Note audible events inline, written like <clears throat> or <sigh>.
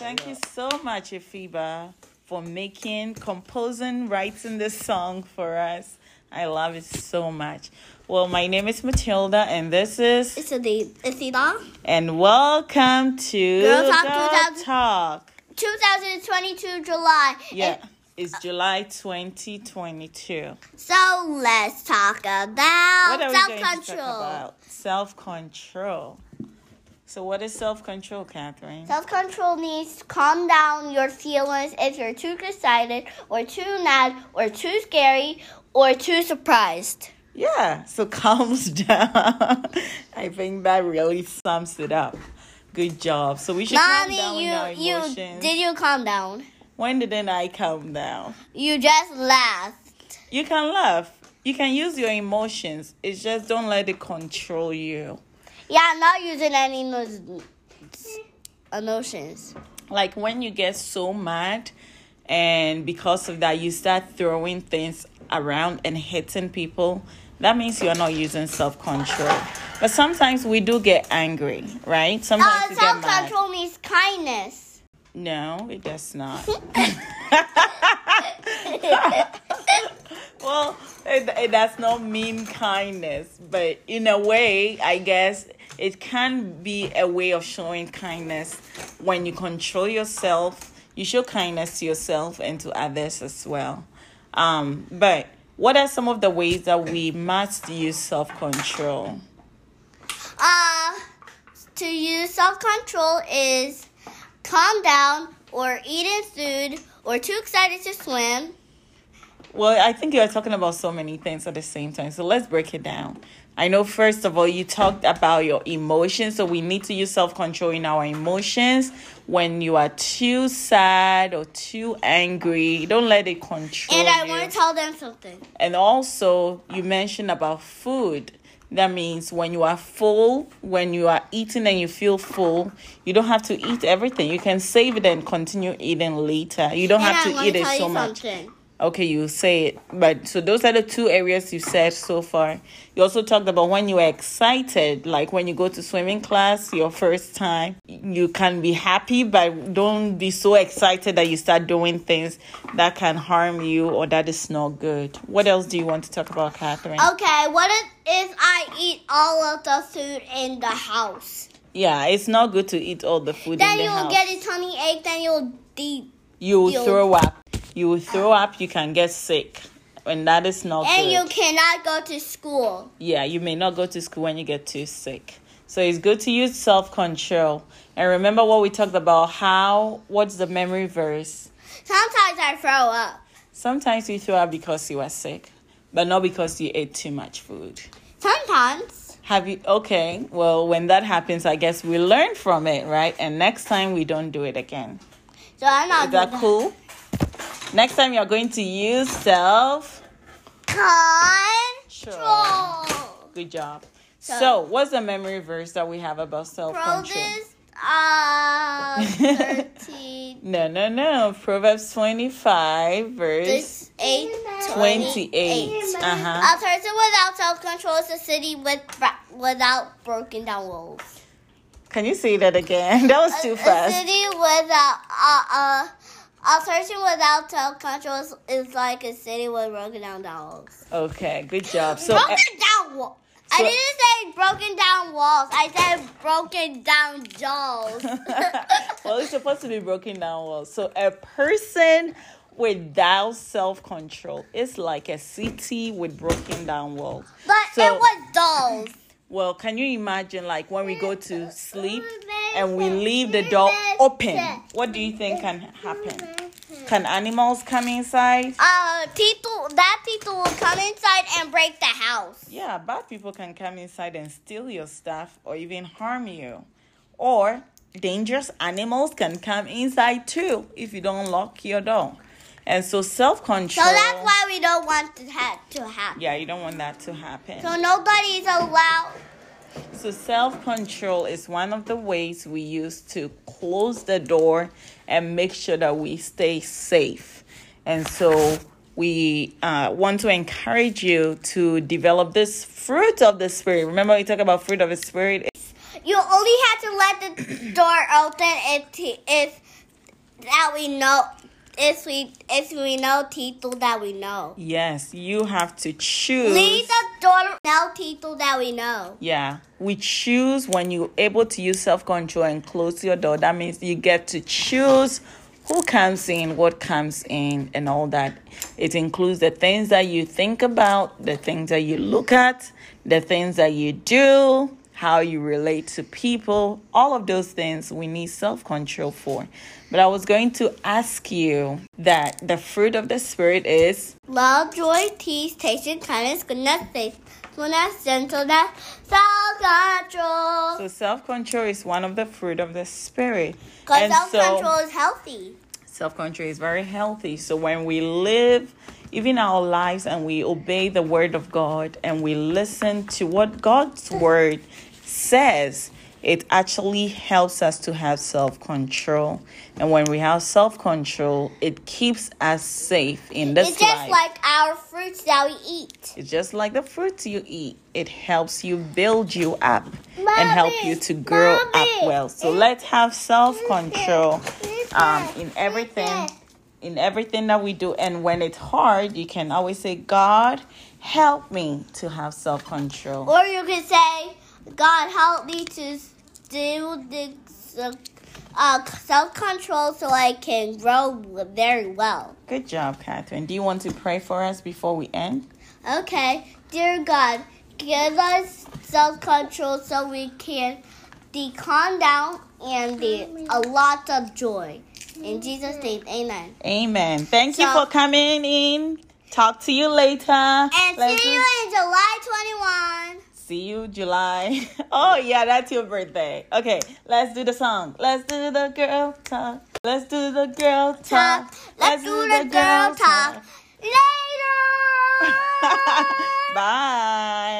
much, Efiba, for making, composing, writing this song for us. I love it so much. Well, my name is Matilda, and this is. It's a day. It's Ida. And welcome to Girl Talk the 2000 Talk. 2022 July. Yeah, And it's July 2022. so let's talk about What are we self going to talk control. about? Self control. So, what is self control, Catherine? Self control means to calm down your feelings if you're too excited, or too mad, or too scary, or too surprised. Yeah, so <laughs> calms down. I think that really sums it up. Good job. So we should calm down Mommy, with our you, you emotions. did you calm down? when didn't I calm down? You just laughed. You can laugh. You can use your emotions. It's just don't let it control you. Yeah, I'm not using any emo- emotions. Like when you get so mad and because of that you start throwing things around and hitting people, that means you're not using self-control. But sometimes we do get angry, right? Sometimes Uh, self control means kindness. No, it does not. <laughs> <laughs> <laughs> well, does not mean kindness, but in a way, I guess it can be a way of showing kindness when you control yourself. You show kindness to yourself and to others as well. Um, but what are some of the ways that we must use self control? Uh, to use self control is calm down or eating food or too excited to swim. Well, I think you're talking about so many things at the same time. So let's break it down. I know, first of all, you talked about your emotions. So we need to use self control in our emotions. When you are too sad or too angry, don't let it control And I you. want to tell them something. And also, you mentioned about food. That means when you are full, when you are eating and you feel full, you don't have to eat everything. You can save it and continue eating later. You don't and have I to eat to it so much. something. Okay, you say it. But so those are the two areas you said so far. You also talked about when you are excited, like when you go to swimming class, your first time. You can be happy, but don't be so excited that you start doing things that can harm you or that is not good. What else do you want to talk about, Catherine? Okay, what if, I eat all of the food in the house? Yeah, it's not good to eat all the food Then in the you'll get a tummy ache, then you'll de- you will you'll- throw up. You will throw up. You can get sick, and that is not and good. you cannot go to school. yeah, you may not go to school when you get too sick. So it's good to use self control. And remember what we talked about how, what's the memory verse? Sometimes I throw up. Sometimes you throw up because you are sick, but not because you ate too much food. Sometimes. Have you, okay, well, when that happens, I guess we learn from it, right? And next time we don't do it again. So I'm not Is that doing cool? Next time you're going to use self. Control. Good job. So- So, what's the memory verse that we have about self control? Proverbs uh, 13, <laughs> No, no, no. Proverbs 25, verse this 8, 28. Uh huh. A person without self-control is a city with without broken down walls. Can you say that again? <laughs> That was A, too a fast. city without uh, uh, a person without self-control is, is like a city with broken down walls. Okay, good job. So, broken uh, down walls. I didn't say broken down walls. I said broken down jaws. <laughs> well, it's supposed to be broken down walls. So, a person without self control is like a city with broken down walls. but So- it was dolls. Well, can you imagine, like, when we go to sleep and we leave the door open? What do you think can happen? Can animals come inside? Uh, people, that people will come inside and break the house. Yeah, bad people can come inside and steal your stuff or even harm you. Or dangerous animals can come inside too if you don't lock your door. And so self control. So that's why we don't want to ha- to happen. Yeah, you don't want that to happen. So nobody's allowed. So self control is one of the ways we use to close the door and make sure that we stay safe. And so we uh, want to encourage you to develop this fruit of the spirit. Remember, we talk about fruit of the spirit. You only have to let the <clears throat> door open if if that we know. If we if we know people that we know. Yes, you have to choose. Leave the door know people that we know. Yeah, we choose when you're able to use self control and close your door. That means you get to choose who comes in, what comes in, and all that. It includes the things that you think about, the things that you look at, the things that you do, how you relate to people. All of those things we need self control for. But I was going to ask you that the fruit of the Spirit is love, joy, peace, patience, kindness, goodness, faithfulness, gentleness, self control. So self control is one of the fruit of the Spirit. Because self control so, is healthy. Self control is very healthy. So when we live even our lives and we obey the word of God and we listen to what God's word says, it actually helps us to have self control. And when we have self control, it keeps us safe in this life. It's just life. like our fruits that we eat. It's just like the fruits you eat. It helps you build you up Mommy, and help you to grow Mommy. up well. So let's have self control um, in everything. In everything that we do, and when it's hard, you can always say, God, help me to have self control. Or you can say, God, help me to do the uh, self control so I can grow very well. Good job, Catherine. Do you want to pray for us before we end? Okay. Dear God, give us self control so we can de- calm down and de- a lot of joy. In Jesus' name, amen. Amen. Thank so, you for coming in. Talk to you later. And Let's see you in July 21. See you July. <laughs> Oh, yeah, that's your birthday. Okay, let's do the song. Let's do the girl talk. Let's do the girl talk. Let's, let's do, do the girl talk. talk. Later. <laughs> Bye.